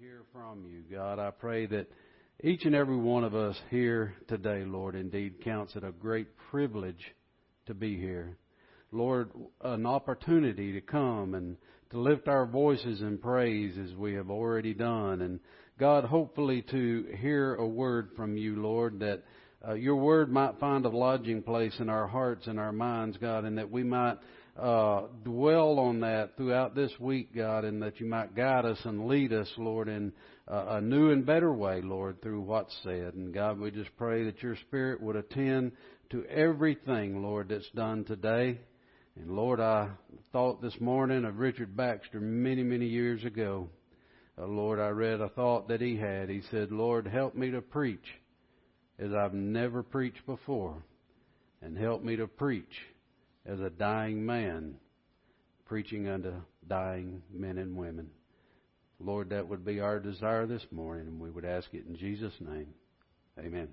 hear from you, God. I pray that each and every one of us here today, Lord, indeed counts it a great privilege to be here. Lord, an opportunity to come and to lift our voices in praise as we have already done. And God, hopefully to hear a word from you, Lord, that uh, your word might find a lodging place in our hearts and our minds, God, and that we might uh, dwell on that throughout this week, God, and that you might guide us and lead us, Lord, in uh, a new and better way, Lord, through what's said. And God, we just pray that your Spirit would attend to everything, Lord, that's done today. And Lord, I thought this morning of Richard Baxter many, many years ago. Uh, Lord, I read a thought that he had. He said, Lord, help me to preach as I've never preached before, and help me to preach as a dying man, preaching unto dying men and women. Lord, that would be our desire this morning, and we would ask it in Jesus' name. Amen.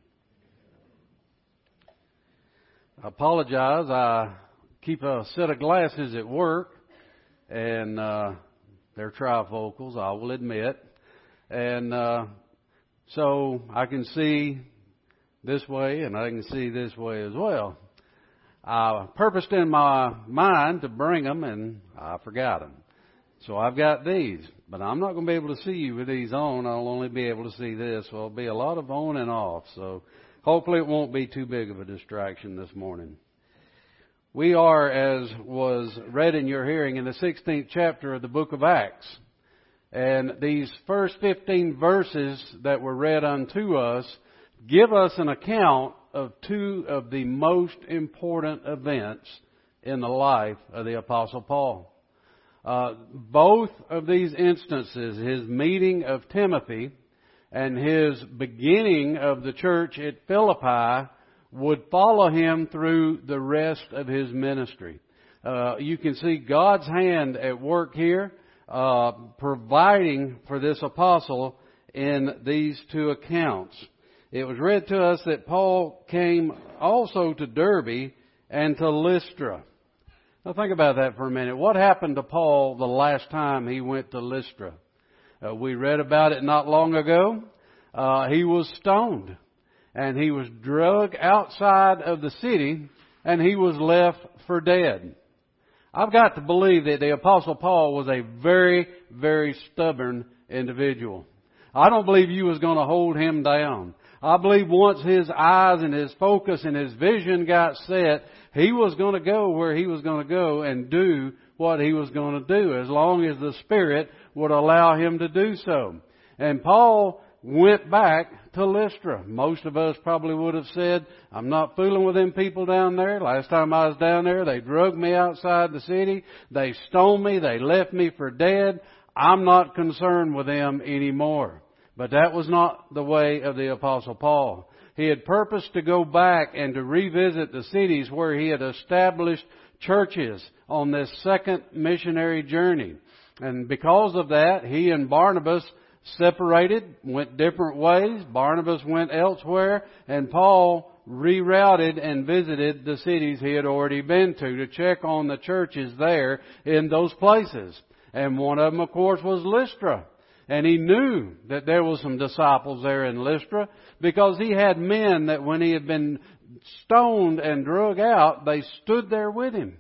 I apologize. I keep a set of glasses at work, and uh, they're trifocals, I will admit. And uh, so I can see this way and I can see this way as well. I purposed in my mind to bring them and I forgot them. So I've got these, but I'm not going to be able to see you with these on. I'll only be able to see this. So it'll be a lot of on and off. So hopefully it won't be too big of a distraction this morning. We are, as was read in your hearing, in the 16th chapter of the book of Acts. And these first 15 verses that were read unto us give us an account of two of the most important events in the life of the Apostle Paul. Uh, both of these instances, his meeting of Timothy and his beginning of the church at Philippi, would follow him through the rest of his ministry. Uh, you can see God's hand at work here, uh, providing for this apostle in these two accounts it was read to us that Paul came also to Derbe and to Lystra. Now think about that for a minute. What happened to Paul the last time he went to Lystra? Uh, we read about it not long ago. Uh, he was stoned and he was dragged outside of the city and he was left for dead. I've got to believe that the apostle Paul was a very, very stubborn individual. I don't believe you was going to hold him down. I believe once his eyes and his focus and his vision got set, he was going to go where he was going to go and do what he was going to do as long as the Spirit would allow him to do so. And Paul went back to Lystra. Most of us probably would have said, I'm not fooling with them people down there. Last time I was down there, they drug me outside the city. They stoned me. They left me for dead. I'm not concerned with them anymore. But that was not the way of the apostle Paul. He had purposed to go back and to revisit the cities where he had established churches on this second missionary journey. And because of that, he and Barnabas separated, went different ways. Barnabas went elsewhere, and Paul rerouted and visited the cities he had already been to to check on the churches there in those places. And one of them, of course, was Lystra. And he knew that there was some disciples there in Lystra because he had men that when he had been stoned and drug out, they stood there with him.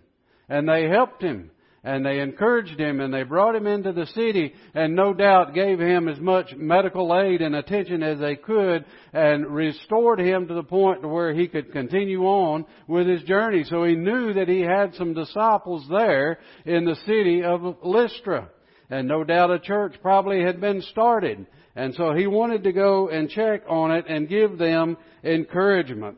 And they helped him. And they encouraged him and they brought him into the city and no doubt gave him as much medical aid and attention as they could and restored him to the point to where he could continue on with his journey. So he knew that he had some disciples there in the city of Lystra and no doubt a church probably had been started. And so he wanted to go and check on it and give them encouragement.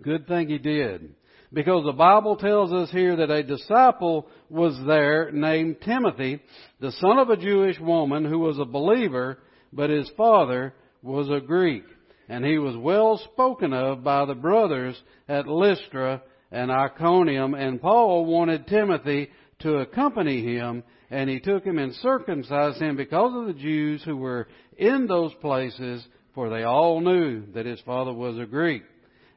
Good thing he did. Because the Bible tells us here that a disciple was there named Timothy, the son of a Jewish woman who was a believer, but his father was a Greek. And he was well spoken of by the brothers at Lystra and Iconium, and Paul wanted Timothy to accompany him and he took him and circumcised him because of the Jews who were in those places, for they all knew that his father was a Greek.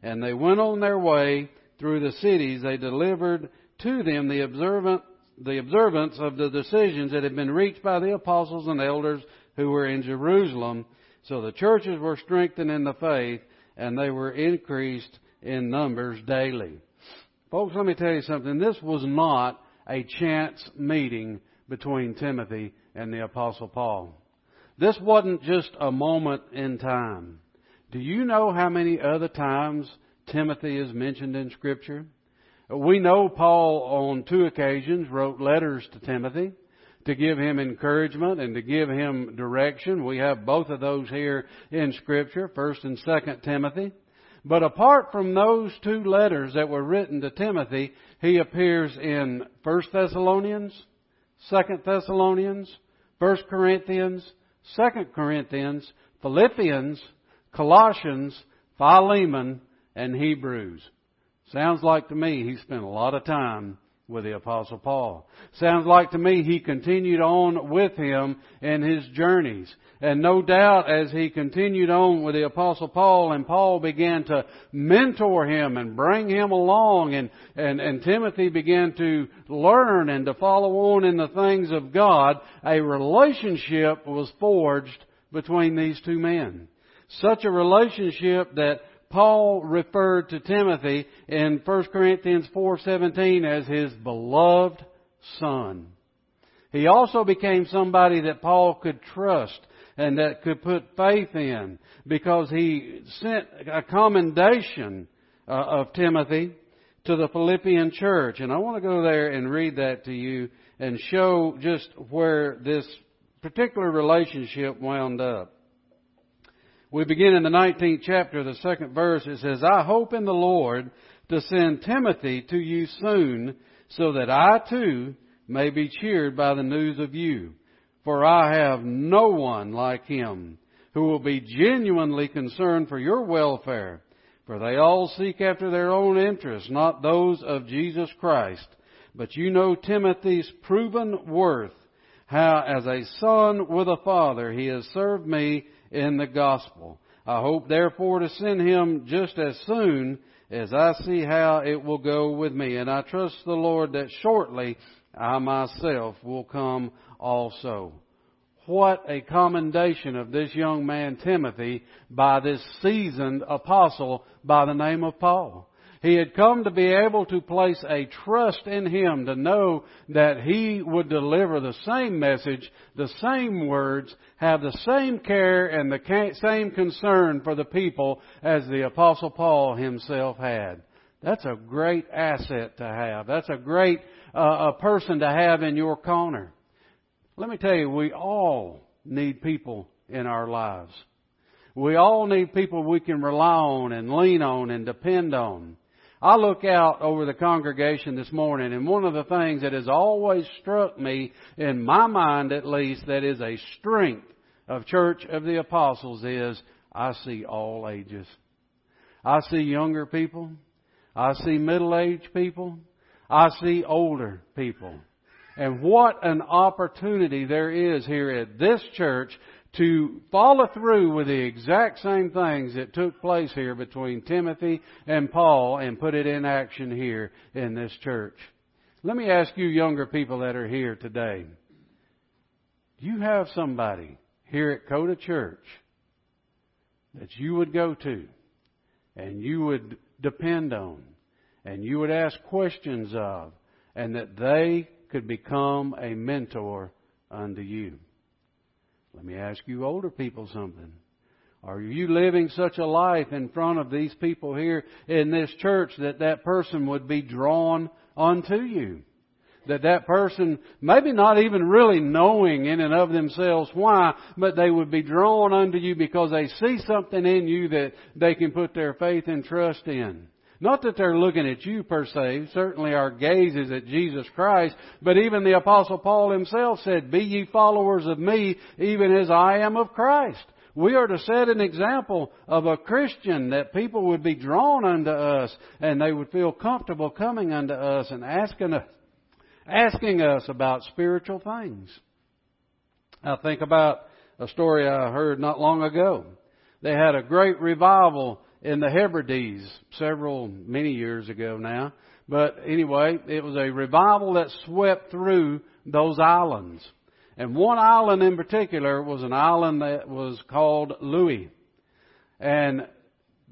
And they went on their way through the cities. They delivered to them the observant, the observance of the decisions that had been reached by the apostles and elders who were in Jerusalem. So the churches were strengthened in the faith and they were increased in numbers daily. Folks, let me tell you something. This was not a chance meeting between Timothy and the Apostle Paul. This wasn't just a moment in time. Do you know how many other times Timothy is mentioned in Scripture? We know Paul on two occasions wrote letters to Timothy to give him encouragement and to give him direction. We have both of those here in Scripture, 1st and 2nd Timothy. But apart from those two letters that were written to Timothy, he appears in 1st Thessalonians, 2nd Thessalonians, 1st Corinthians, 2nd Corinthians, Philippians, Colossians, Philemon, and Hebrews. Sounds like to me he spent a lot of time with the apostle Paul. Sounds like to me he continued on with him in his journeys. And no doubt as he continued on with the apostle Paul and Paul began to mentor him and bring him along and, and, and Timothy began to learn and to follow on in the things of God, a relationship was forged between these two men. Such a relationship that Paul referred to Timothy in 1 Corinthians 4:17 as his beloved son. He also became somebody that Paul could trust and that could put faith in because he sent a commendation uh, of Timothy to the Philippian church. And I want to go there and read that to you and show just where this particular relationship wound up. We begin in the 19th chapter, the second verse. It says, I hope in the Lord to send Timothy to you soon so that I too may be cheered by the news of you. For I have no one like him who will be genuinely concerned for your welfare. For they all seek after their own interests, not those of Jesus Christ. But you know Timothy's proven worth, how as a son with a father he has served me in the gospel. I hope therefore to send him just as soon as I see how it will go with me. And I trust the Lord that shortly I myself will come also. What a commendation of this young man Timothy by this seasoned apostle by the name of Paul. He had come to be able to place a trust in Him to know that He would deliver the same message, the same words, have the same care and the same concern for the people as the Apostle Paul himself had. That's a great asset to have. That's a great uh, a person to have in your corner. Let me tell you, we all need people in our lives. We all need people we can rely on and lean on and depend on. I look out over the congregation this morning and one of the things that has always struck me, in my mind at least, that is a strength of Church of the Apostles is I see all ages. I see younger people. I see middle-aged people. I see older people. And what an opportunity there is here at this church to follow through with the exact same things that took place here between Timothy and Paul and put it in action here in this church. Let me ask you younger people that are here today. Do you have somebody here at Coda Church that you would go to and you would depend on and you would ask questions of and that they could become a mentor unto you? Let me ask you older people something. Are you living such a life in front of these people here in this church that that person would be drawn unto you? That that person, maybe not even really knowing in and of themselves why, but they would be drawn unto you because they see something in you that they can put their faith and trust in. Not that they're looking at you per se. Certainly our gaze is at Jesus Christ. But even the apostle Paul himself said, be ye followers of me even as I am of Christ. We are to set an example of a Christian that people would be drawn unto us and they would feel comfortable coming unto us and asking us, asking us about spiritual things. I think about a story I heard not long ago. They had a great revival in the Hebrides several, many years ago now. But anyway, it was a revival that swept through those islands. And one island in particular was an island that was called Lewis. And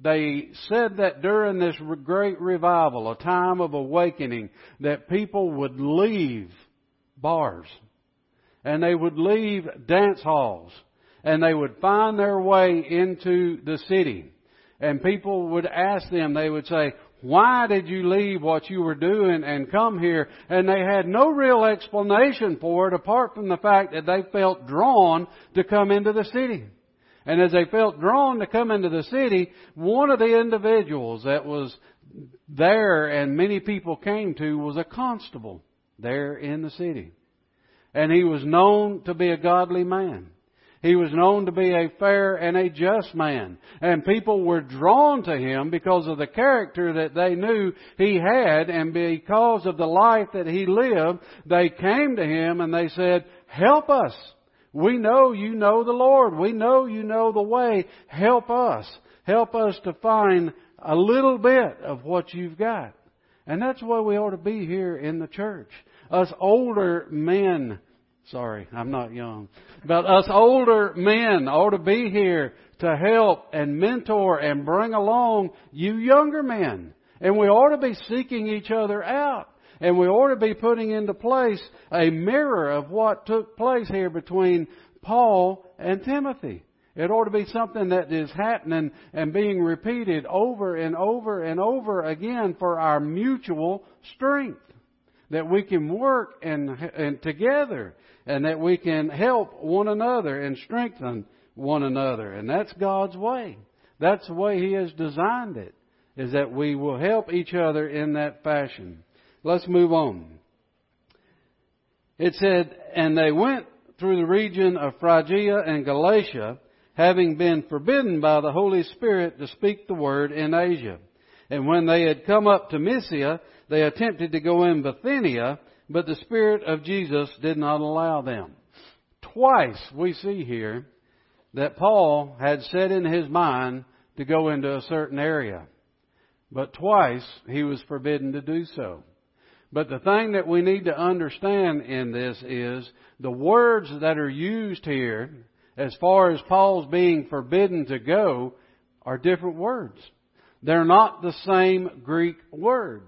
they said that during this great revival, a time of awakening, that people would leave bars and they would leave dance halls and they would find their way into the city. And people would ask them, they would say, why did you leave what you were doing and come here? And they had no real explanation for it apart from the fact that they felt drawn to come into the city. And as they felt drawn to come into the city, one of the individuals that was there and many people came to was a constable there in the city. And he was known to be a godly man. He was known to be a fair and a just man. And people were drawn to him because of the character that they knew he had and because of the life that he lived, they came to him and they said, help us. We know you know the Lord. We know you know the way. Help us. Help us to find a little bit of what you've got. And that's why we ought to be here in the church. Us older men Sorry, I'm not young. But us older men ought to be here to help and mentor and bring along you younger men. And we ought to be seeking each other out. And we ought to be putting into place a mirror of what took place here between Paul and Timothy. It ought to be something that is happening and being repeated over and over and over again for our mutual strength. That we can work and, and together and that we can help one another and strengthen one another. And that's God's way. That's the way He has designed it, is that we will help each other in that fashion. Let's move on. It said, And they went through the region of Phrygia and Galatia, having been forbidden by the Holy Spirit to speak the word in Asia. And when they had come up to Mysia, they attempted to go in Bithynia, but the Spirit of Jesus did not allow them. Twice we see here that Paul had set in his mind to go into a certain area. But twice he was forbidden to do so. But the thing that we need to understand in this is the words that are used here, as far as Paul's being forbidden to go, are different words. They're not the same Greek word.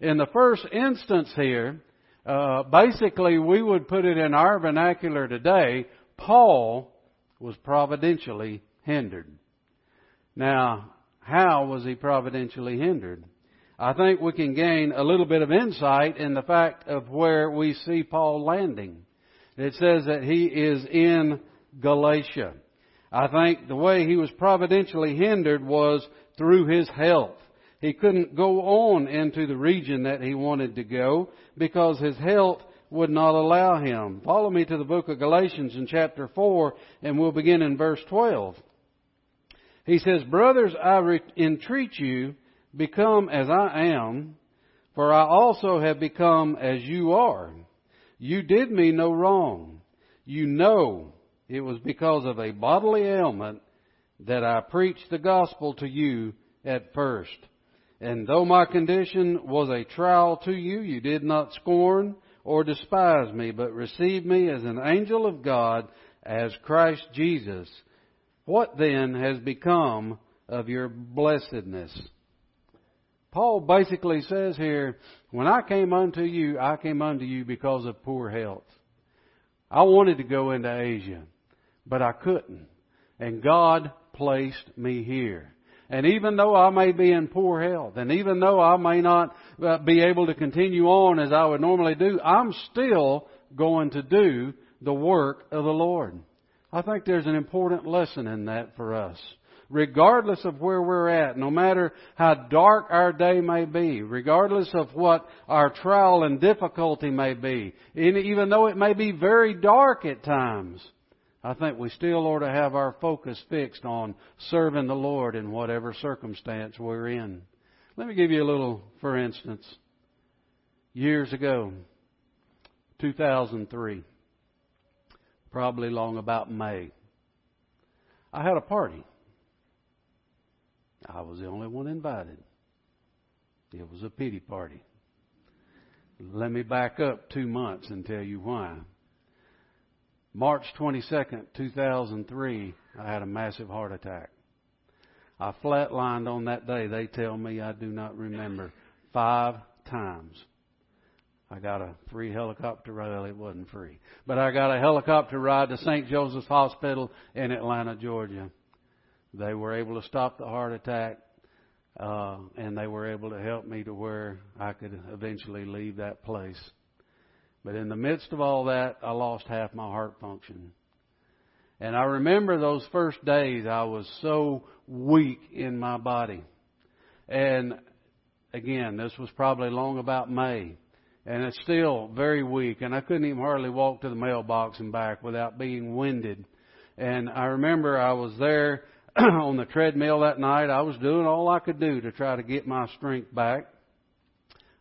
In the first instance here, uh, basically, we would put it in our vernacular today. Paul was providentially hindered. Now, how was he providentially hindered? I think we can gain a little bit of insight in the fact of where we see Paul landing. It says that he is in Galatia. I think the way he was providentially hindered was through his health. He couldn't go on into the region that he wanted to go because his health would not allow him. Follow me to the book of Galatians in chapter 4 and we'll begin in verse 12. He says, Brothers, I entreat you, become as I am, for I also have become as you are. You did me no wrong. You know it was because of a bodily ailment that I preached the gospel to you at first. And though my condition was a trial to you, you did not scorn or despise me, but received me as an angel of God, as Christ Jesus. What then has become of your blessedness? Paul basically says here, when I came unto you, I came unto you because of poor health. I wanted to go into Asia, but I couldn't. And God placed me here. And even though I may be in poor health, and even though I may not uh, be able to continue on as I would normally do, I'm still going to do the work of the Lord. I think there's an important lesson in that for us. Regardless of where we're at, no matter how dark our day may be, regardless of what our trial and difficulty may be, even though it may be very dark at times, I think we still ought to have our focus fixed on serving the Lord in whatever circumstance we're in. Let me give you a little, for instance. Years ago, 2003, probably long about May, I had a party. I was the only one invited. It was a pity party. Let me back up two months and tell you why. March 22nd, 2003, I had a massive heart attack. I flatlined on that day. They tell me I do not remember. Five times. I got a free helicopter ride. Well, it wasn't free. But I got a helicopter ride to St. Joseph's Hospital in Atlanta, Georgia. They were able to stop the heart attack, uh, and they were able to help me to where I could eventually leave that place. But in the midst of all that, I lost half my heart function. And I remember those first days I was so weak in my body. And again, this was probably long about May. And it's still very weak. And I couldn't even hardly walk to the mailbox and back without being winded. And I remember I was there on the treadmill that night. I was doing all I could do to try to get my strength back.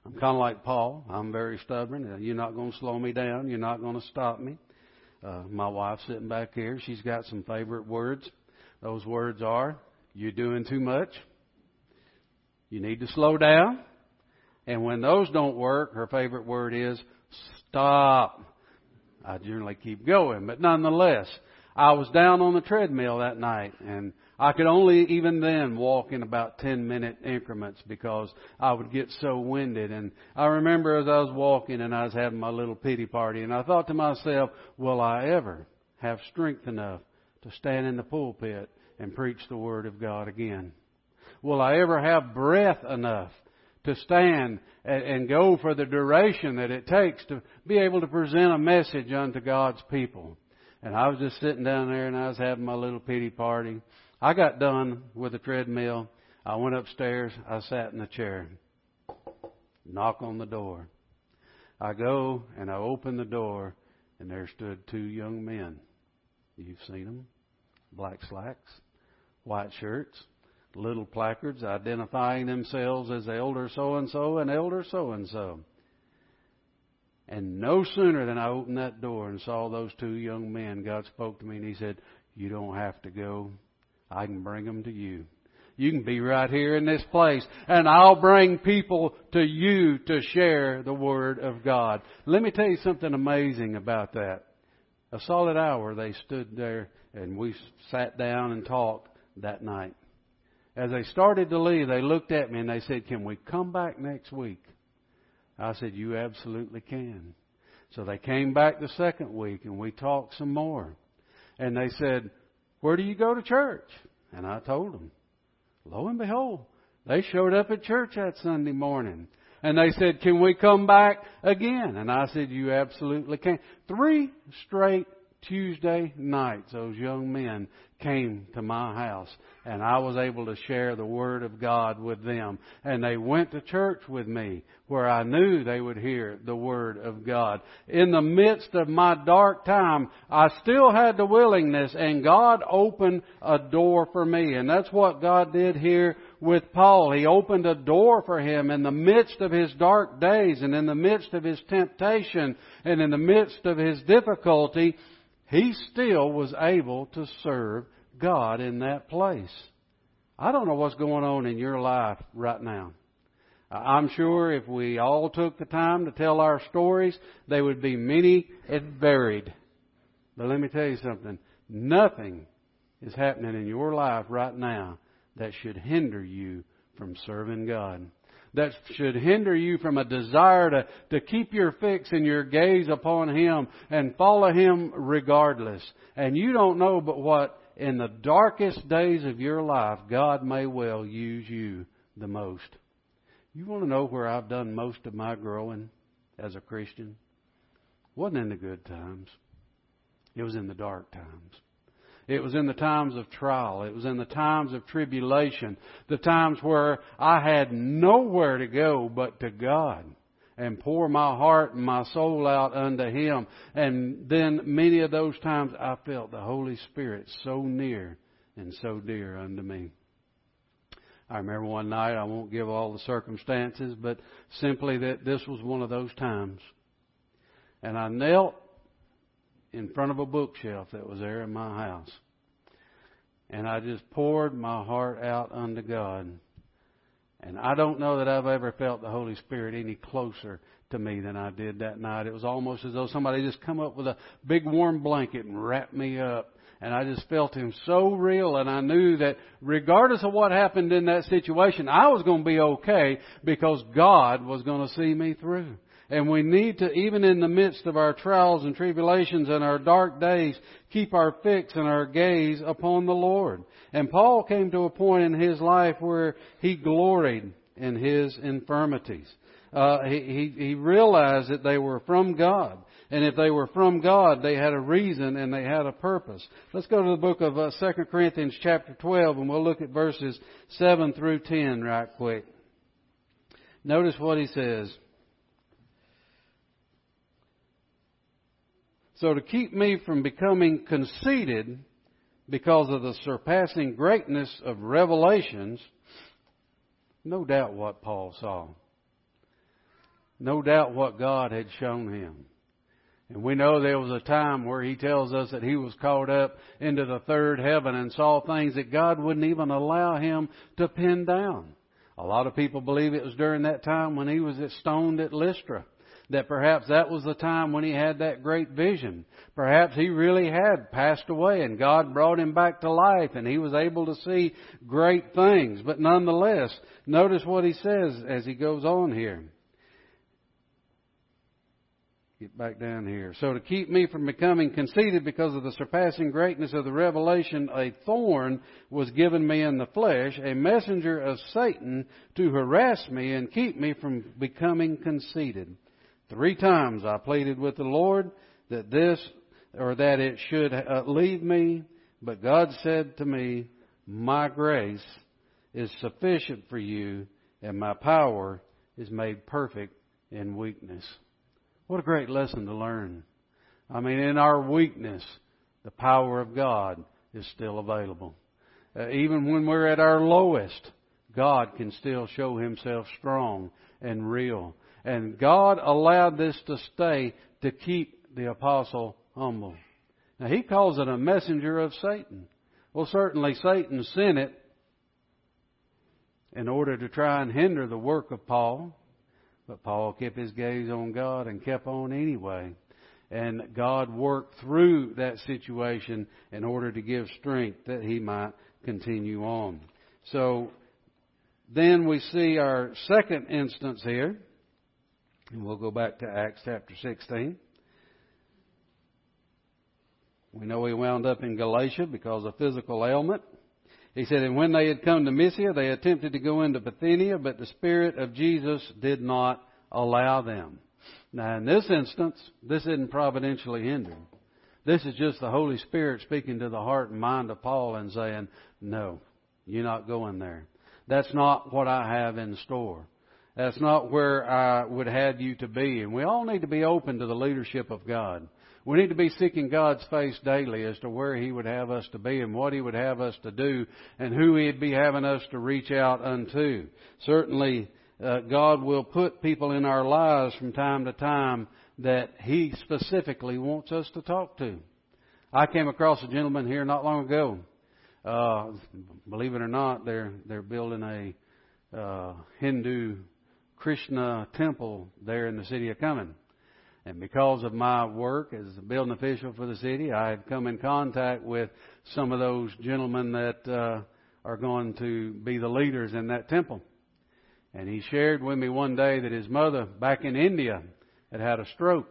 I'm kind of like Paul. I'm very stubborn. You're not going to slow me down. You're not going to stop me. Uh, my wife's sitting back here. She's got some favorite words. Those words are, you're doing too much. You need to slow down. And when those don't work, her favorite word is stop. I generally keep going, but nonetheless, I was down on the treadmill that night and I could only even then walk in about 10 minute increments because I would get so winded. And I remember as I was walking and I was having my little pity party and I thought to myself, will I ever have strength enough to stand in the pulpit and preach the Word of God again? Will I ever have breath enough to stand and go for the duration that it takes to be able to present a message unto God's people? And I was just sitting down there and I was having my little pity party. I got done with the treadmill. I went upstairs. I sat in the chair. Knock on the door. I go and I open the door, and there stood two young men. You've seen them. Black slacks, white shirts, little placards identifying themselves as elder so and so and elder so and so. And no sooner than I opened that door and saw those two young men, God spoke to me and He said, You don't have to go. I can bring them to you. You can be right here in this place and I'll bring people to you to share the Word of God. Let me tell you something amazing about that. A solid hour they stood there and we sat down and talked that night. As they started to leave, they looked at me and they said, Can we come back next week? I said, You absolutely can. So they came back the second week and we talked some more. And they said, where do you go to church? And I told them. Lo and behold, they showed up at church that Sunday morning. And they said, Can we come back again? And I said, You absolutely can. Three straight Tuesday nights, those young men came to my house and I was able to share the Word of God with them. And they went to church with me where I knew they would hear the Word of God. In the midst of my dark time, I still had the willingness and God opened a door for me. And that's what God did here with Paul. He opened a door for him in the midst of his dark days and in the midst of his temptation and in the midst of his difficulty he still was able to serve God in that place. I don't know what's going on in your life right now. I'm sure if we all took the time to tell our stories, they would be many and varied. But let me tell you something. Nothing is happening in your life right now that should hinder you from serving God that should hinder you from a desire to, to keep your fix and your gaze upon Him and follow Him regardless. And you don't know but what in the darkest days of your life, God may well use you the most. You want to know where I've done most of my growing as a Christian? wasn't in the good times. It was in the dark times. It was in the times of trial. It was in the times of tribulation. The times where I had nowhere to go but to God and pour my heart and my soul out unto Him. And then many of those times I felt the Holy Spirit so near and so dear unto me. I remember one night, I won't give all the circumstances, but simply that this was one of those times. And I knelt in front of a bookshelf that was there in my house. And I just poured my heart out unto God. And I don't know that I've ever felt the Holy Spirit any closer to me than I did that night. It was almost as though somebody just come up with a big warm blanket and wrapped me up. And I just felt him so real and I knew that regardless of what happened in that situation, I was going to be okay because God was going to see me through. And we need to, even in the midst of our trials and tribulations and our dark days, keep our fix and our gaze upon the Lord. And Paul came to a point in his life where he gloried in his infirmities. Uh, he, he, he realized that they were from God. And if they were from God, they had a reason and they had a purpose. Let's go to the book of uh, 2 Corinthians chapter 12 and we'll look at verses 7 through 10 right quick. Notice what he says. So to keep me from becoming conceited because of the surpassing greatness of revelations, no doubt what Paul saw. No doubt what God had shown him. And we know there was a time where he tells us that he was caught up into the third heaven and saw things that God wouldn't even allow him to pin down. A lot of people believe it was during that time when he was stoned at Lystra that perhaps that was the time when he had that great vision. Perhaps he really had passed away and God brought him back to life and he was able to see great things. But nonetheless, notice what he says as he goes on here. Get back down here. So to keep me from becoming conceited because of the surpassing greatness of the revelation, a thorn was given me in the flesh, a messenger of Satan to harass me and keep me from becoming conceited. Three times I pleaded with the Lord that this or that it should uh, leave me, but God said to me, My grace is sufficient for you, and my power is made perfect in weakness. What a great lesson to learn. I mean, in our weakness, the power of God is still available. Uh, even when we're at our lowest, God can still show Himself strong and real. And God allowed this to stay to keep the apostle humble. Now he calls it a messenger of Satan. Well, certainly Satan sent it in order to try and hinder the work of Paul. But Paul kept his gaze on God and kept on anyway. And God worked through that situation in order to give strength that he might continue on. So then we see our second instance here. And we'll go back to Acts chapter 16. We know he wound up in Galatia because of physical ailment. He said, And when they had come to Mysia, they attempted to go into Bithynia, but the Spirit of Jesus did not allow them. Now, in this instance, this isn't providentially hindered. This is just the Holy Spirit speaking to the heart and mind of Paul and saying, No, you're not going there. That's not what I have in store. That's not where I would have you to be. And we all need to be open to the leadership of God. We need to be seeking God's face daily as to where He would have us to be and what He would have us to do and who He'd be having us to reach out unto. Certainly, uh, God will put people in our lives from time to time that He specifically wants us to talk to. I came across a gentleman here not long ago. Uh, believe it or not, they're they're building a uh, Hindu Krishna temple there in the city of Cumming. And because of my work as a building official for the city, I had come in contact with some of those gentlemen that uh, are going to be the leaders in that temple. And he shared with me one day that his mother back in India had had a stroke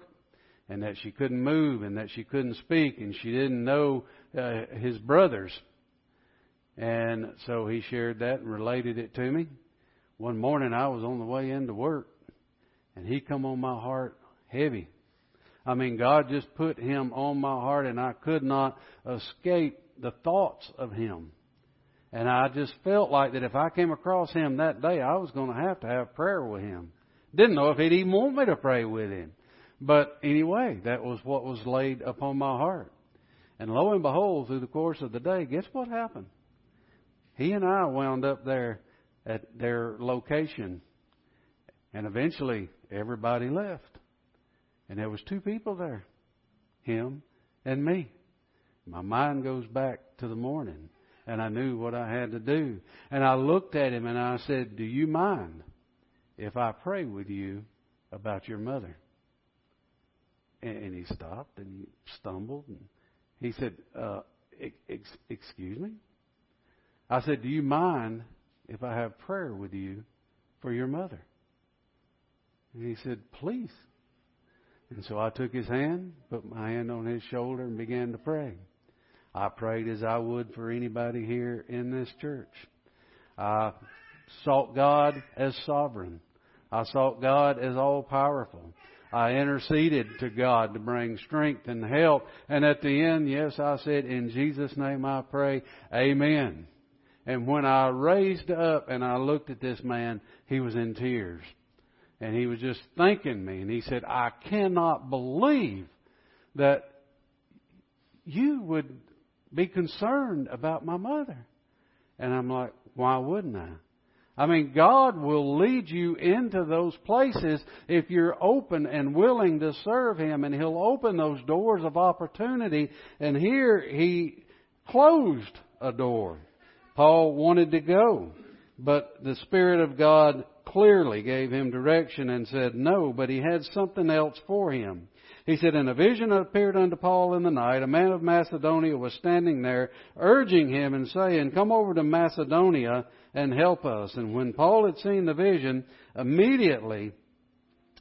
and that she couldn't move and that she couldn't speak and she didn't know uh, his brothers. And so he shared that and related it to me one morning I was on the way into work and he come on my heart heavy. I mean, God just put him on my heart and I could not escape the thoughts of him. And I just felt like that if I came across him that day, I was going to have to have prayer with him. Didn't know if he'd even want me to pray with him. But anyway, that was what was laid upon my heart. And lo and behold, through the course of the day, guess what happened? He and I wound up there at their location. And eventually everybody left. And there was two people there. Him and me. My mind goes back to the morning. and I knew what I had to do. And I looked at him and I said, Do you mind if I pray with you about your mother? And he stopped and he stumbled and he said, uh, ex- Excuse me? I said, Do you mind if I have prayer with you for your mother? And he said, Please. And so I took his hand, put my hand on his shoulder, and began to pray. I prayed as I would for anybody here in this church. I sought God as sovereign. I sought God as all powerful. I interceded to God to bring strength and help. And at the end, yes, I said, in Jesus' name I pray, Amen. And when I raised up and I looked at this man, he was in tears. And he was just thanking me. And he said, I cannot believe that you would be concerned about my mother. And I'm like, why wouldn't I? I mean, God will lead you into those places if you're open and willing to serve Him, and He'll open those doors of opportunity. And here He closed a door. Paul wanted to go, but the Spirit of God clearly gave him direction and said no, but He had something else for him. He said, In a vision appeared unto Paul in the night, a man of Macedonia was standing there, urging him and saying, Come over to Macedonia and help us. And when Paul had seen the vision, immediately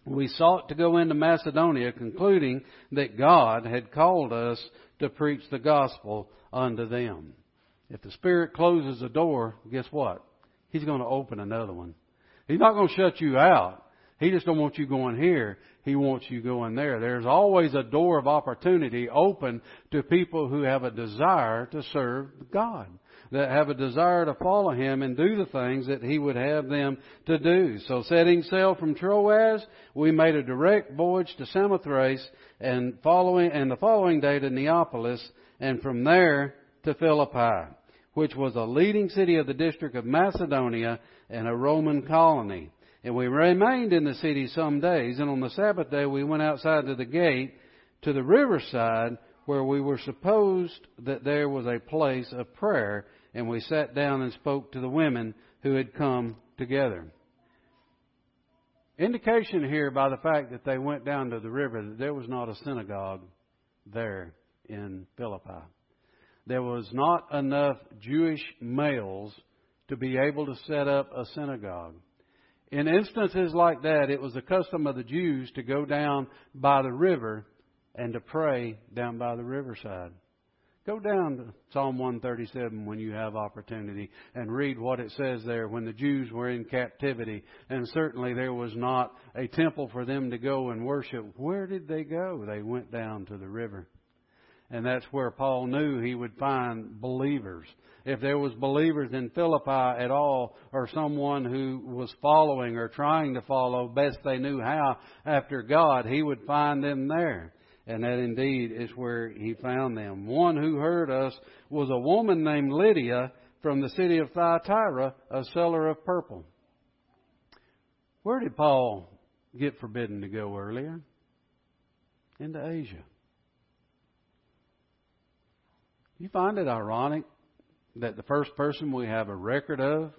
we sought to go into Macedonia, concluding that God had called us to preach the gospel unto them. If the Spirit closes a door, guess what? He's going to open another one. He's not going to shut you out. He just don't want you going here. He wants you going there. There's always a door of opportunity open to people who have a desire to serve God, that have a desire to follow Him and do the things that He would have them to do. So setting sail from Troas, we made a direct voyage to Samothrace and following, and the following day to Neapolis and from there to Philippi, which was a leading city of the district of Macedonia and a Roman colony. And we remained in the city some days, and on the Sabbath day we went outside to the gate to the riverside where we were supposed that there was a place of prayer, and we sat down and spoke to the women who had come together. Indication here by the fact that they went down to the river that there was not a synagogue there in Philippi. There was not enough Jewish males to be able to set up a synagogue. In instances like that, it was the custom of the Jews to go down by the river and to pray down by the riverside. Go down to Psalm 137 when you have opportunity and read what it says there when the Jews were in captivity. And certainly there was not a temple for them to go and worship. Where did they go? They went down to the river. And that's where Paul knew he would find believers if there was believers in Philippi at all, or someone who was following or trying to follow best they knew how after God, he would find them there. And that indeed is where he found them. One who heard us was a woman named Lydia from the city of Thyatira, a seller of purple. Where did Paul get forbidden to go earlier? Into Asia. You find it ironic that the first person we have a record of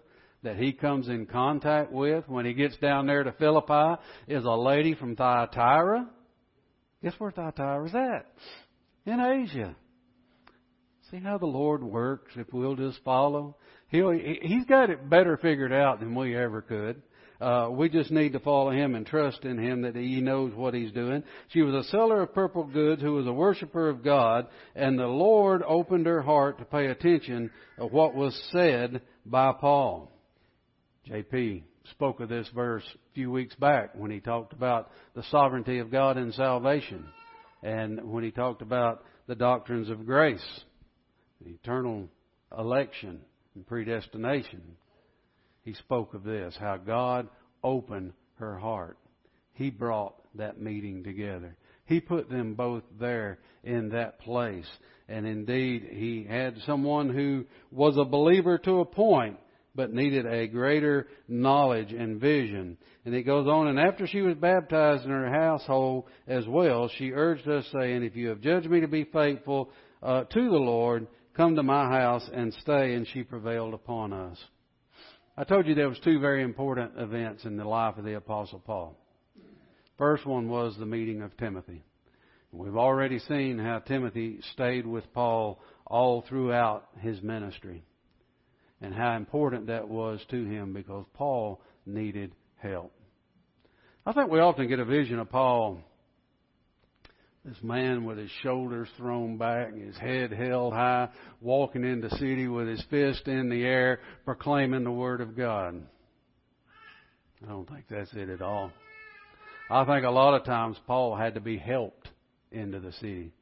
that he comes in contact with when he gets down there to Philippi is a lady from Thyatira. Guess where Thyatira is at? In Asia. See how the Lord works if we'll just follow? He'll, he's got it better figured out than we ever could. Uh, we just need to follow him and trust in him that he knows what he's doing. She was a seller of purple goods who was a worshiper of God, and the Lord opened her heart to pay attention to what was said by Paul. JP spoke of this verse a few weeks back when he talked about the sovereignty of God in salvation and when he talked about the doctrines of grace, eternal election and predestination he spoke of this how God opened her heart. He brought that meeting together. He put them both there in that place. And indeed, he had someone who was a believer to a point, but needed a greater knowledge and vision. And it goes on, and after she was baptized in her household as well, she urged us, saying, If you have judged me to be faithful uh, to the Lord, Come to my house and stay, and she prevailed upon us. I told you there was two very important events in the life of the Apostle Paul. First one was the meeting of Timothy. We've already seen how Timothy stayed with Paul all throughout his ministry and how important that was to him because Paul needed help. I think we often get a vision of Paul, this man with his shoulders thrown back, and his head held high, walking in the city with his fist in the air, proclaiming the Word of God. I don't think that's it at all. I think a lot of times Paul had to be helped into the city.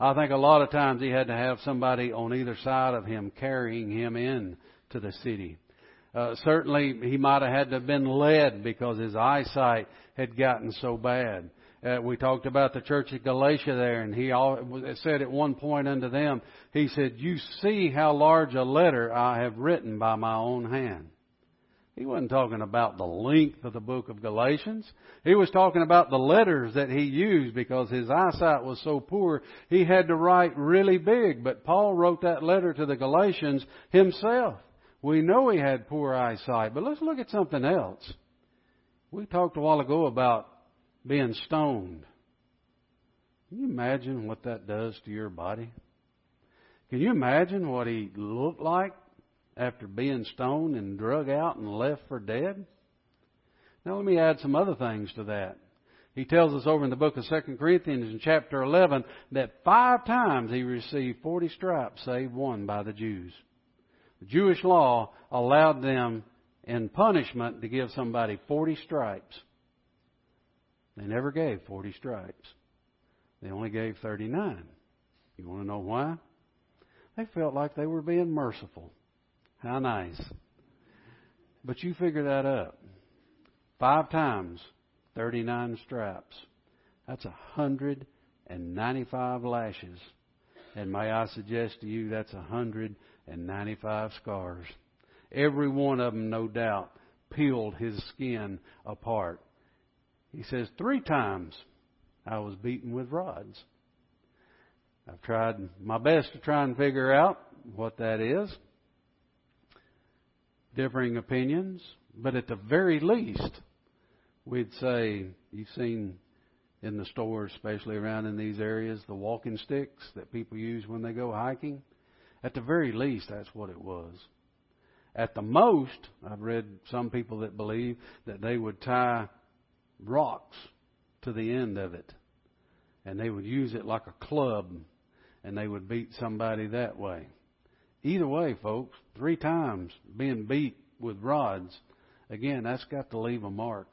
I think a lot of times he had to have somebody on either side of him carrying him in to the city. Uh, certainly, he might have had to have been led because his eyesight had gotten so bad. Uh, we talked about the church at Galatia there, and he all, said at one point unto them, he said, "You see how large a letter I have written by my own hand." He wasn't talking about the length of the book of Galatians. He was talking about the letters that he used because his eyesight was so poor, he had to write really big. But Paul wrote that letter to the Galatians himself. We know he had poor eyesight, but let's look at something else. We talked a while ago about being stoned. Can you imagine what that does to your body? Can you imagine what he looked like after being stoned and drug out and left for dead? Now let me add some other things to that. He tells us over in the book of 2 Corinthians in chapter 11 that five times he received 40 stripes save one by the Jews. The Jewish law allowed them in punishment to give somebody 40 stripes. They never gave 40 stripes. They only gave 39. You want to know why? They felt like they were being merciful. How nice. But you figure that up. Five times, 39 straps. That's 195 lashes. And may I suggest to you that's 195 scars. Every one of them, no doubt, peeled his skin apart. He says, Three times I was beaten with rods. I've tried my best to try and figure out what that is differing opinions, but at the very least, we'd say you've seen in the stores, especially around in these areas, the walking sticks that people use when they go hiking. At the very least, that's what it was. At the most, I've read some people that believe that they would tie rocks to the end of it, and they would use it like a club, and they would beat somebody that way. Either way, folks, three times being beat with rods, again, that's got to leave a mark.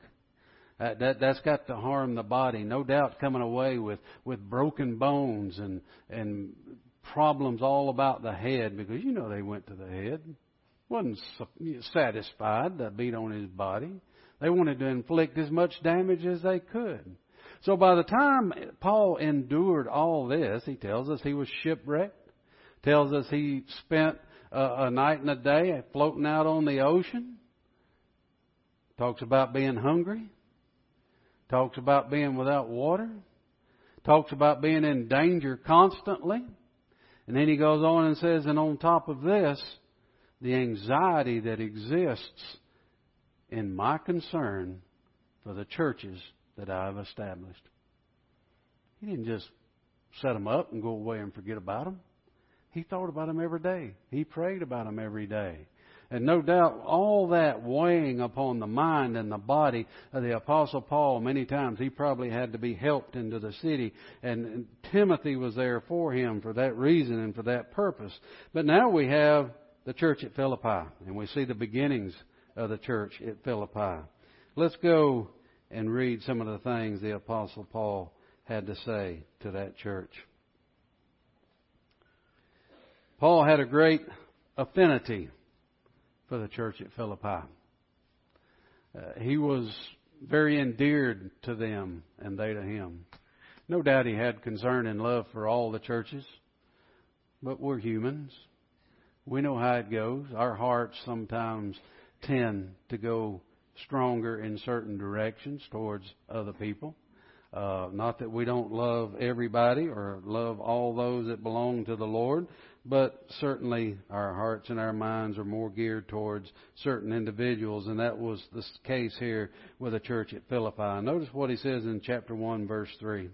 That, that that's got to harm the body. No doubt, coming away with with broken bones and and problems all about the head because you know they went to the head. wasn't satisfied to beat on his body. They wanted to inflict as much damage as they could. So by the time Paul endured all this, he tells us he was shipwrecked tells us he spent a, a night and a day floating out on the ocean. Talks about being hungry. Talks about being without water. Talks about being in danger constantly. And then he goes on and says, and on top of this, the anxiety that exists in my concern for the churches that I've established. He didn't just set them up and go away and forget about them. He thought about them every day. He prayed about them every day. And no doubt all that weighing upon the mind and the body of the Apostle Paul, many times he probably had to be helped into the city. And Timothy was there for him for that reason and for that purpose. But now we have the church at Philippi, and we see the beginnings of the church at Philippi. Let's go and read some of the things the Apostle Paul had to say to that church. Paul had a great affinity for the church at Philippi. Uh, he was very endeared to them and they to him. No doubt he had concern and love for all the churches, but we're humans. We know how it goes. Our hearts sometimes tend to go stronger in certain directions towards other people. Uh, not that we don't love everybody or love all those that belong to the Lord, but certainly our hearts and our minds are more geared towards certain individuals, and that was the case here with the church at Philippi. Notice what he says in chapter 1, verse 3.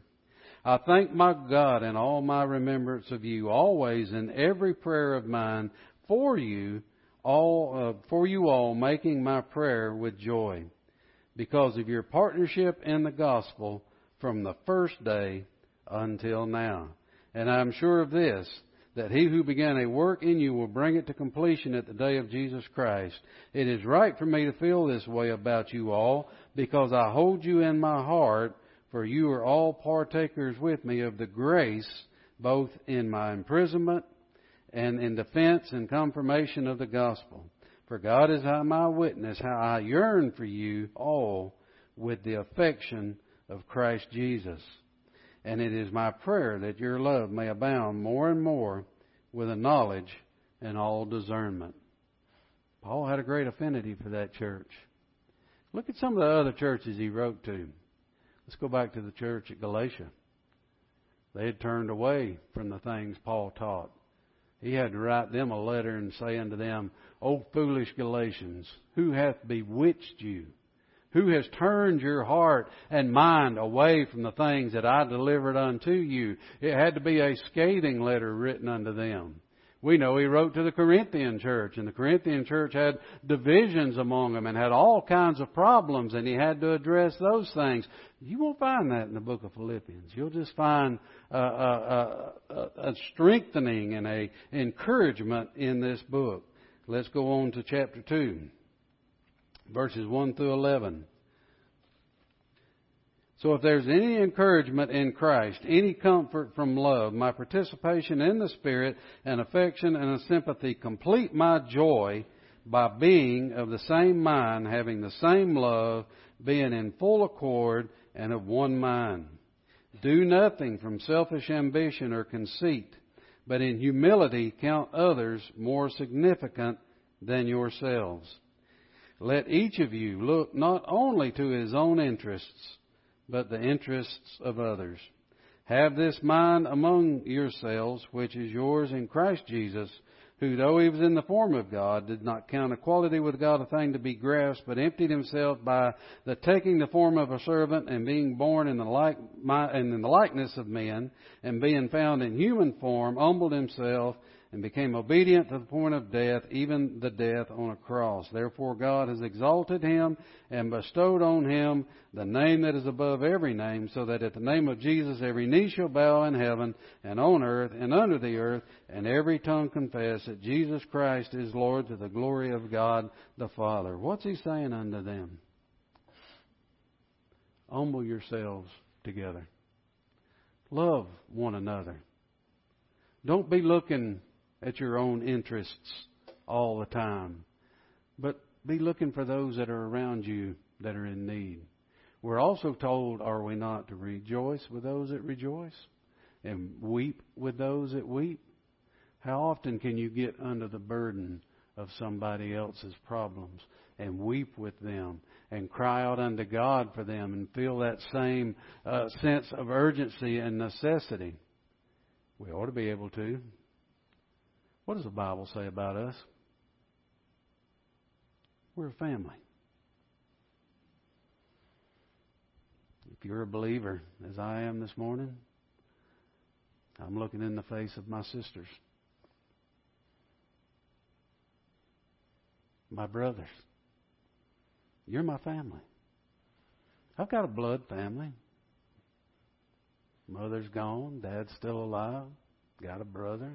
I thank my God in all my remembrance of you, always in every prayer of mine for you, all uh, for you all, making my prayer with joy, because of your partnership in the gospel from the first day until now. And I am sure of this that he who began a work in you will bring it to completion at the day of Jesus Christ. It is right for me to feel this way about you all, because I hold you in my heart, for you are all partakers with me of the grace, both in my imprisonment and in defense and confirmation of the gospel. For God is my witness how I yearn for you all with the affection of Christ Jesus. And it is my prayer that your love may abound more and more with a knowledge and all discernment. Paul had a great affinity for that church. Look at some of the other churches he wrote to. Let's go back to the church at Galatia. They had turned away from the things Paul taught. He had to write them a letter and say unto them, O foolish Galatians, who hath bewitched you? Who has turned your heart and mind away from the things that I delivered unto you? It had to be a scathing letter written unto them. We know he wrote to the Corinthian church, and the Corinthian church had divisions among them and had all kinds of problems, and he had to address those things. You won't find that in the book of Philippians. You'll just find a, a, a, a strengthening and a encouragement in this book. Let's go on to chapter 2 verses 1 through 11. So if there's any encouragement in Christ, any comfort from love, my participation in the Spirit, and affection and a sympathy complete my joy by being of the same mind, having the same love, being in full accord and of one mind. Do nothing from selfish ambition or conceit, but in humility count others more significant than yourselves. Let each of you look not only to his own interests, but the interests of others. Have this mind among yourselves, which is yours in Christ Jesus, who, though he was in the form of God, did not count equality with God a thing to be grasped, but emptied himself by the taking the form of a servant and being born in the, like, and in the likeness of men, and being found in human form, humbled himself and became obedient to the point of death, even the death on a cross. Therefore God has exalted him and bestowed on him the name that is above every name, so that at the name of Jesus every knee shall bow in heaven and on earth and under the earth, and every tongue confess that Jesus Christ is Lord to the glory of God the Father. What's he saying unto them? Humble yourselves together. Love one another. Don't be looking at your own interests all the time, but be looking for those that are around you that are in need. We're also told, are we not, to rejoice with those that rejoice and weep with those that weep? How often can you get under the burden of somebody else's problems and weep with them and cry out unto God for them and feel that same uh, sense of urgency and necessity? We ought to be able to. What does the Bible say about us? We're a family. If you're a believer, as I am this morning, I'm looking in the face of my sisters, my brothers. You're my family. I've got a blood family. Mother's gone, dad's still alive, got a brother,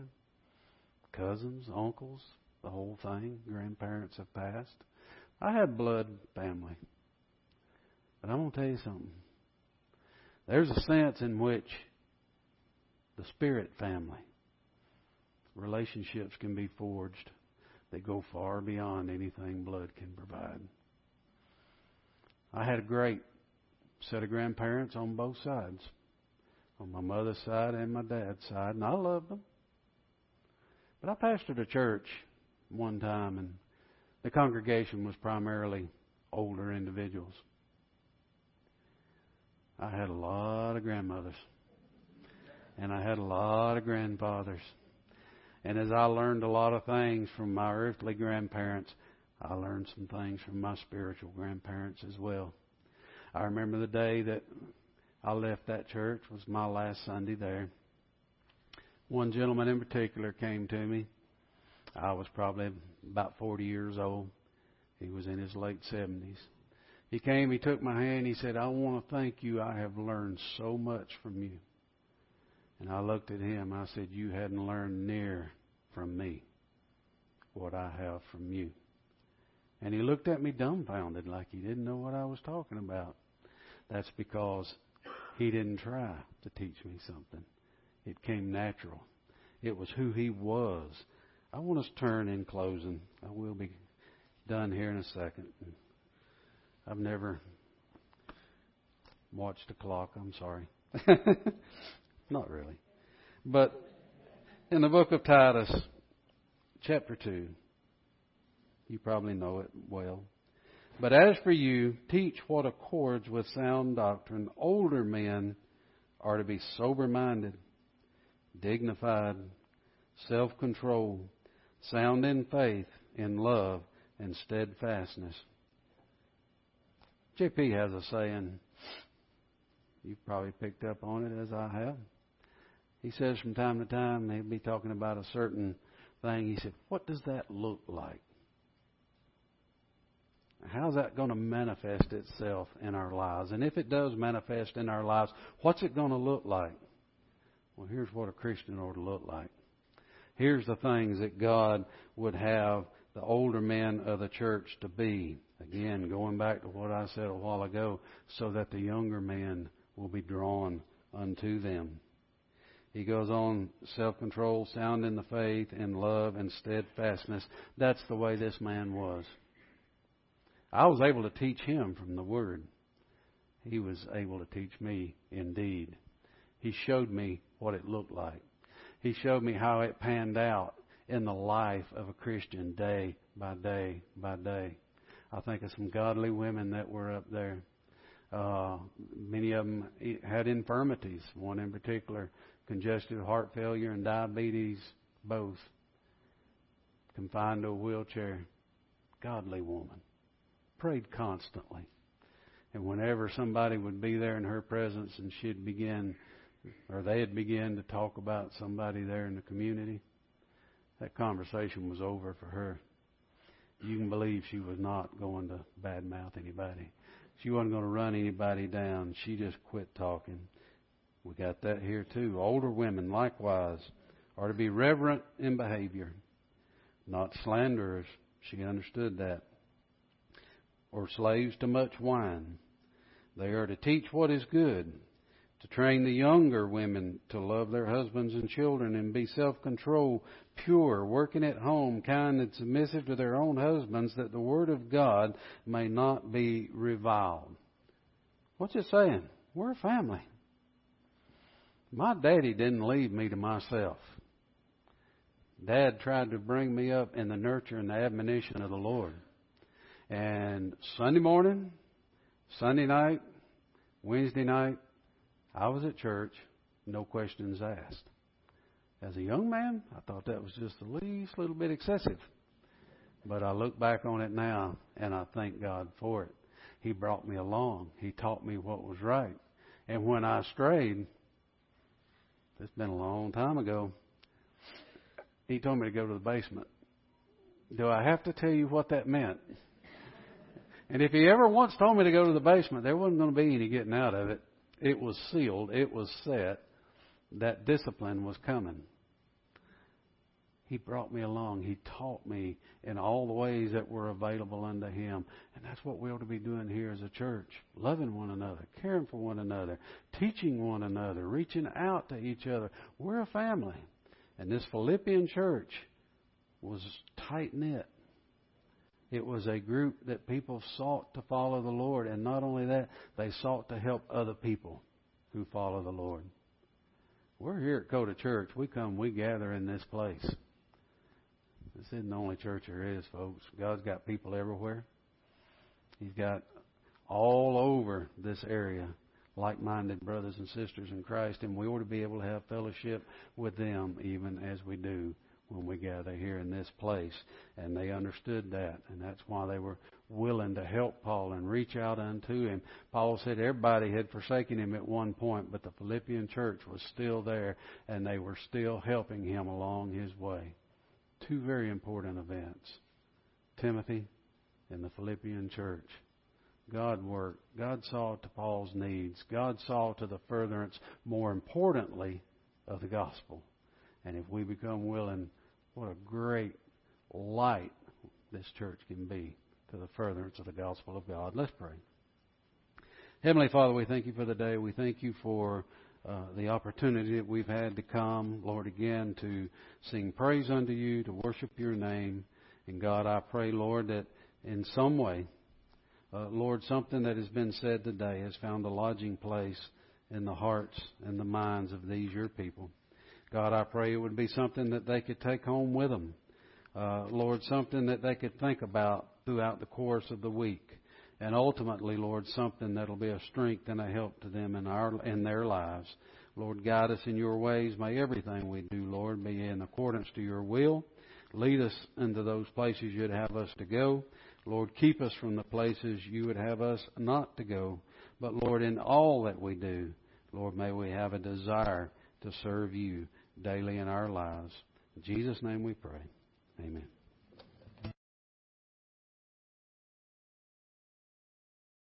cousins, uncles, the whole thing. Grandparents have passed. I have blood family. But I'm going to tell you something. There's a sense in which the spirit family relationships can be forged that go far beyond anything blood can provide. I had a great set of grandparents on both sides, on my mother's side and my dad's side, and I loved them. But I pastored a church one time, and the congregation was primarily older individuals. I had a lot of grandmothers. And I had a lot of grandfathers. And as I learned a lot of things from my earthly grandparents, I learned some things from my spiritual grandparents as well. I remember the day that I left that church was my last Sunday there. One gentleman in particular came to me. I was probably about 40 years old. He was in his late 70s. He came, he took my hand, he said, I want to thank you. I have learned so much from you. And I looked at him. I said, You hadn't learned near from me what I have from you. And he looked at me dumbfounded like he didn't know what I was talking about. That's because he didn't try to teach me something. It came natural. It was who he was. I want us to turn in closing. I will be done here in a second. I've never watched a clock. I'm sorry. Not really. But in the book of Titus, chapter 2, you probably know it well. But as for you, teach what accords with sound doctrine. Older men are to be sober minded, dignified, self controlled, sound in faith, in love, and steadfastness. JP has a saying, you've probably picked up on it as I have. He says from time to time, he'll be talking about a certain thing. He said, What does that look like? How's that going to manifest itself in our lives? And if it does manifest in our lives, what's it going to look like? Well, here's what a Christian ought to look like. Here's the things that God would have the older men of the church to be. Again, going back to what I said a while ago, so that the younger men will be drawn unto them. He goes on, self control, sound in the faith, in love, and steadfastness. That's the way this man was. I was able to teach him from the Word. He was able to teach me indeed. He showed me what it looked like. He showed me how it panned out in the life of a Christian day by day by day. I think of some godly women that were up there. Uh, many of them had infirmities. One in particular, congestive heart failure and diabetes, both. Confined to a wheelchair. Godly woman prayed constantly. And whenever somebody would be there in her presence and she'd begin, or they had begin to talk about somebody there in the community, that conversation was over for her. You can believe she was not going to badmouth anybody. She wasn't going to run anybody down. She just quit talking. We got that here too. Older women, likewise, are to be reverent in behavior, not slanderers. She understood that or slaves to much wine. They are to teach what is good, to train the younger women to love their husbands and children and be self controlled, pure, working at home, kind and submissive to their own husbands, that the word of God may not be reviled. What's it saying? We're a family. My daddy didn't leave me to myself. Dad tried to bring me up in the nurture and the admonition of the Lord. And Sunday morning, Sunday night, Wednesday night, I was at church, no questions asked. As a young man, I thought that was just the least little bit excessive. But I look back on it now and I thank God for it. He brought me along. He taught me what was right. And when I strayed, it's been a long time ago, he told me to go to the basement. Do I have to tell you what that meant? And if he ever once told me to go to the basement, there wasn't going to be any getting out of it. It was sealed, it was set. That discipline was coming. He brought me along. He taught me in all the ways that were available unto Him. And that's what we ought to be doing here as a church loving one another, caring for one another, teaching one another, reaching out to each other. We're a family. And this Philippian church was tight knit. It was a group that people sought to follow the Lord, and not only that, they sought to help other people who follow the Lord. We're here at Coda Church. We come, we gather in this place. This isn't the only church there is, folks. God's got people everywhere. He's got all over this area like-minded brothers and sisters in Christ, and we ought to be able to have fellowship with them even as we do when we gather here in this place. And they understood that, and that's why they were willing to help Paul and reach out unto him. Paul said everybody had forsaken him at one point, but the Philippian church was still there, and they were still helping him along his way. Two very important events Timothy and the Philippian church. God worked. God saw to Paul's needs. God saw to the furtherance, more importantly, of the gospel. And if we become willing, what a great light this church can be to the furtherance of the gospel of God. Let's pray. Heavenly Father, we thank you for the day. We thank you for uh, the opportunity that we've had to come, Lord, again to sing praise unto you, to worship your name. And God, I pray, Lord, that in some way, uh, Lord, something that has been said today has found a lodging place in the hearts and the minds of these your people. God, I pray it would be something that they could take home with them. Uh, Lord, something that they could think about throughout the course of the week. And ultimately, Lord, something that'll be a strength and a help to them in our in their lives. Lord, guide us in your ways. May everything we do, Lord, be in accordance to your will. Lead us into those places you'd have us to go. Lord, keep us from the places you would have us not to go. But Lord, in all that we do, Lord, may we have a desire to serve you daily in our lives. In Jesus' name we pray. Amen.